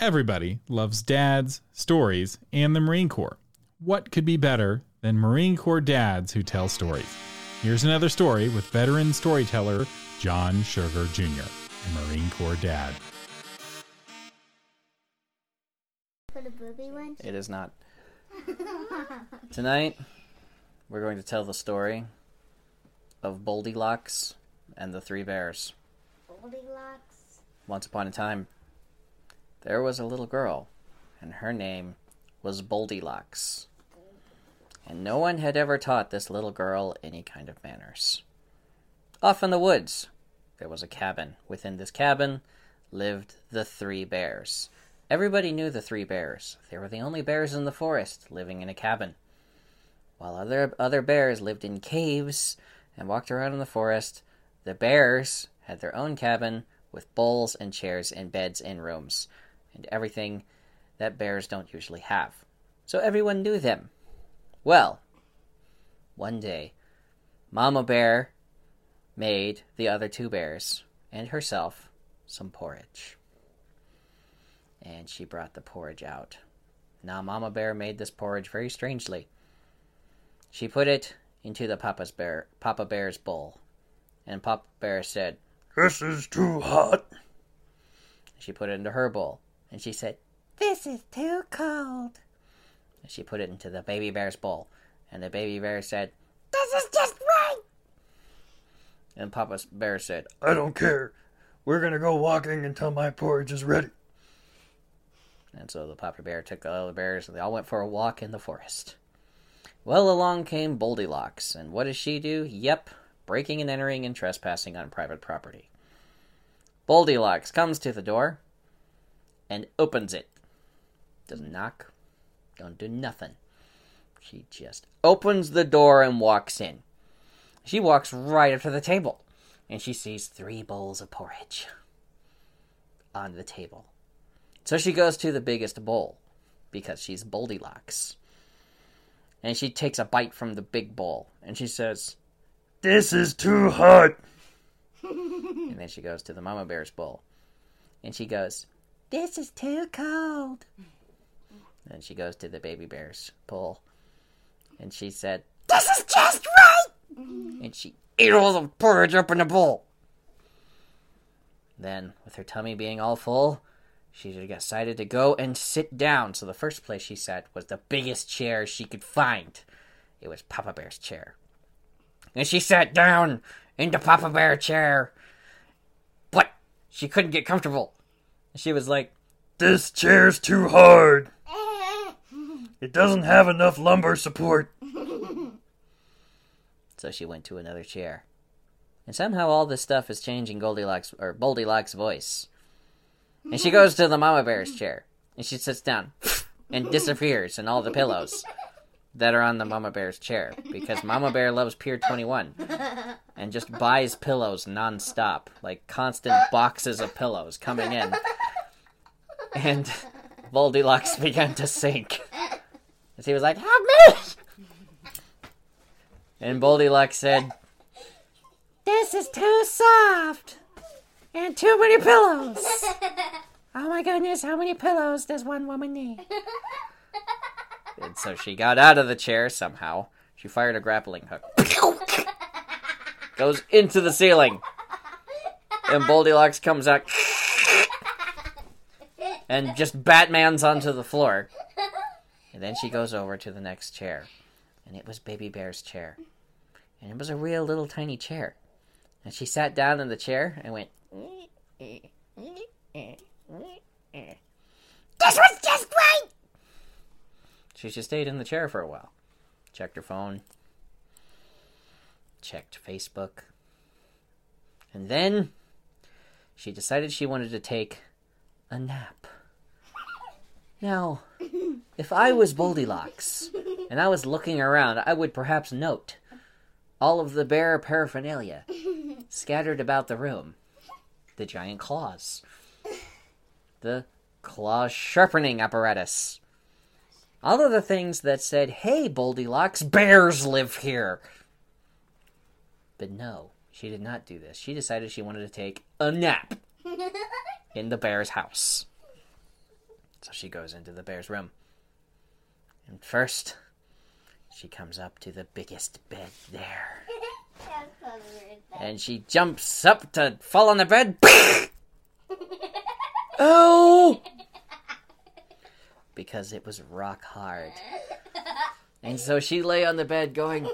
Everybody loves dads, stories, and the Marine Corps. What could be better than Marine Corps dads who tell stories? Here's another story with veteran storyteller John Sugar Jr., a Marine Corps dad. For the booby one? It is not. Tonight, we're going to tell the story of Goldilocks and the Three Bears. Goldilocks. Once upon a time, there was a little girl, and her name was Goldilocks. And no one had ever taught this little girl any kind of manners. Off in the woods, there was a cabin. Within this cabin lived the three bears. Everybody knew the three bears. They were the only bears in the forest living in a cabin. While other other bears lived in caves and walked around in the forest, the bears had their own cabin with bowls and chairs and beds and rooms and everything that bears don't usually have. So everyone knew them. Well, one day, Mama Bear made the other two bears and herself some porridge. And she brought the porridge out. Now, Mama Bear made this porridge very strangely. She put it into the Papa's bear, Papa Bear's bowl, and Papa Bear said, This is too hot. She put it into her bowl, and she said, This is too cold. And she put it into the baby bear's bowl, and the baby bear said, This is just right. And Papa Bear said, I don't care. We're gonna go walking until my porridge is ready. And so the Papa Bear took the other bears, and they all went for a walk in the forest. Well, along came Goldilocks, and what does she do? Yep, breaking and entering and trespassing on private property. Goldilocks comes to the door and opens it. Doesn't knock, don't do nothing. She just opens the door and walks in. She walks right up to the table, and she sees three bowls of porridge on the table. So she goes to the biggest bowl because she's Goldilocks. And she takes a bite from the big bowl and she says, This is too hot. and then she goes to the Mama Bear's bowl and she goes, This is too cold. Then she goes to the Baby Bear's bowl and she said, This is just right. And she ate all the porridge up in the bowl. Then, with her tummy being all full, she decided to go and sit down. So the first place she sat was the biggest chair she could find. It was Papa Bear's chair. And she sat down in the Papa Bear chair. But she couldn't get comfortable. She was like, This chair's too hard. It doesn't have enough lumbar support. so she went to another chair. And somehow all this stuff is changing Goldilocks or Goldilocks' voice. And she goes to the Mama Bear's chair. And she sits down and disappears in all the pillows that are on the Mama Bear's chair. Because Mama Bear loves Pier 21 and just buys pillows nonstop. Like constant boxes of pillows coming in. And Goldilocks began to sink. As he was like, Help me! And Goldilocks said, This is too soft and too many pillows. Oh my goodness, how many pillows does one woman need? and so she got out of the chair somehow. She fired a grappling hook. Goes into the ceiling. And Goldilocks comes out and just Batman's onto the floor. And then she goes over to the next chair. And it was Baby Bear's chair. And it was a real little tiny chair. And she sat down in the chair and went, This was just right! She just stayed in the chair for a while. Checked her phone. Checked Facebook. And then she decided she wanted to take a nap. Now, if I was Goldilocks and I was looking around, I would perhaps note all of the bear paraphernalia scattered about the room the giant claws, the claw sharpening apparatus, all of the things that said, Hey, Goldilocks, bears live here. But no, she did not do this. She decided she wanted to take a nap in the bear's house. So she goes into the bear's room. And first, she comes up to the biggest bed there. And she jumps up to fall on the bed. oh! Because it was rock hard. And so she lay on the bed going,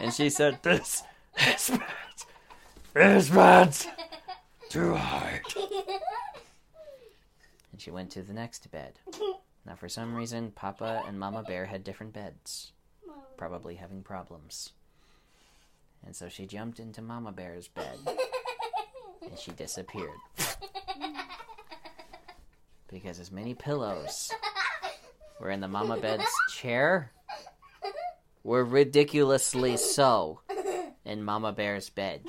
and she said, This is bad. This bad. Too hard. And she went to the next bed. Now, for some reason, Papa and Mama Bear had different beds, probably having problems. And so she jumped into Mama Bear's bed and she disappeared. Because as many pillows were in the Mama Bed's chair were ridiculously so in Mama Bear's bed.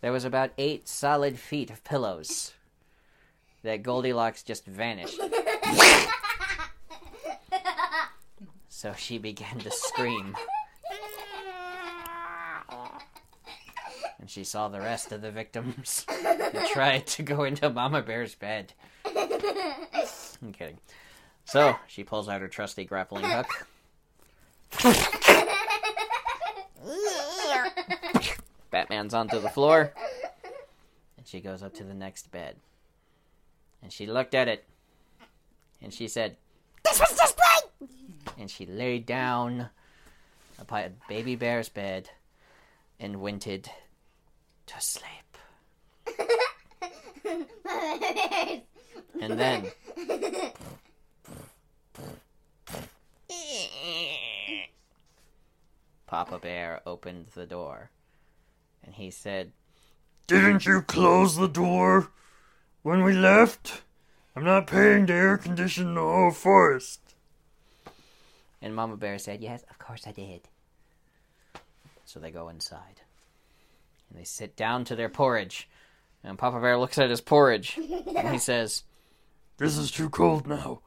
There was about eight solid feet of pillows that Goldilocks just vanished. so she began to scream. And she saw the rest of the victims who tried to go into Mama Bear's bed. I'm kidding. So she pulls out her trusty grappling hook. Batman's onto the floor. And she goes up to the next bed. And she looked at it. And she said, This was just right! And she laid down upon baby bear's bed and winted to sleep. And then Papa Bear opened the door and he said, Didn't you close the door when we left? I'm not paying to air condition the whole forest. and Mama Bear said, Yes, of course I did. So they go inside and they sit down to their porridge. And Papa Bear looks at his porridge and he says, This is too cold now.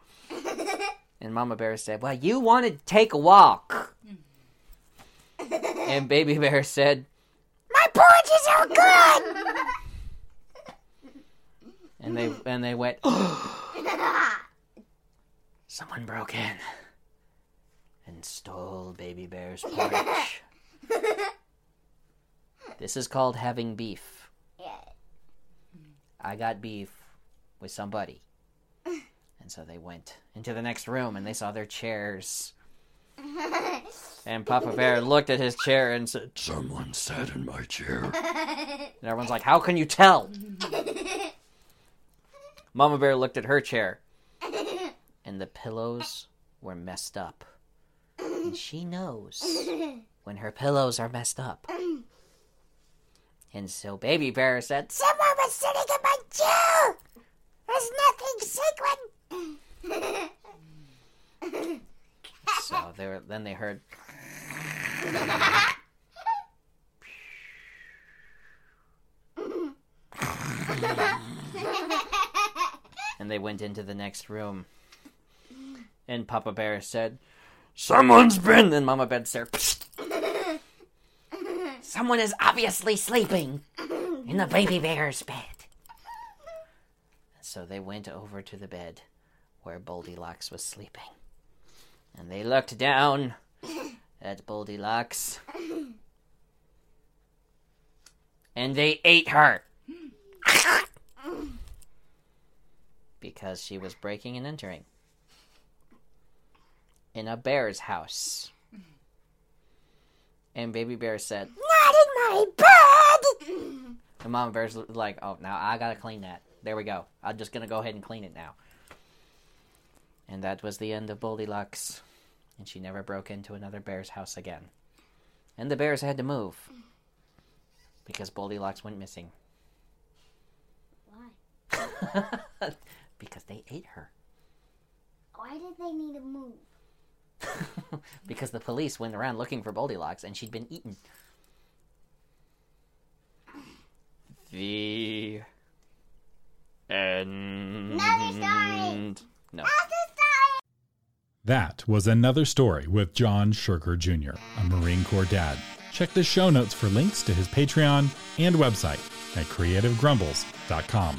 And Mama Bear said, Well, you wanted to take a walk. and Baby Bear said, My porridges are good. and they and they went, Someone broke in and stole Baby Bear's porridge. this is called having beef. I got beef with somebody. And so they went into the next room and they saw their chairs. And Papa Bear looked at his chair and said, Someone sat in my chair. and everyone's like, How can you tell? Mama Bear looked at her chair and the pillows were messed up. And she knows when her pillows are messed up. And so Baby Bear said, Someone was sitting in my chair! There's nothing secret! So they were, then they heard. and they went into the next room. And Papa Bear said, Someone's been. and Mama Bear said, Someone is obviously sleeping in the baby bear's bed. So they went over to the bed where Goldilocks was sleeping. And they looked down at Goldilocks. And they ate her. because she was breaking and entering in a bear's house. And Baby Bear said, Not in my bed! And Mama Bear's like, Oh, now I gotta clean that. There we go. I'm just gonna go ahead and clean it now. And that was the end of Goldilocks. And she never broke into another bear's house again. And the bears had to move. Because Goldilocks went missing. Why? because they ate her. Why did they need to move? because the police went around looking for Goldilocks and she'd been eaten. The end. Another story. No. That was another story with John Sugar Jr., a Marine Corps dad. Check the show notes for links to his Patreon and website at creativegrumbles.com.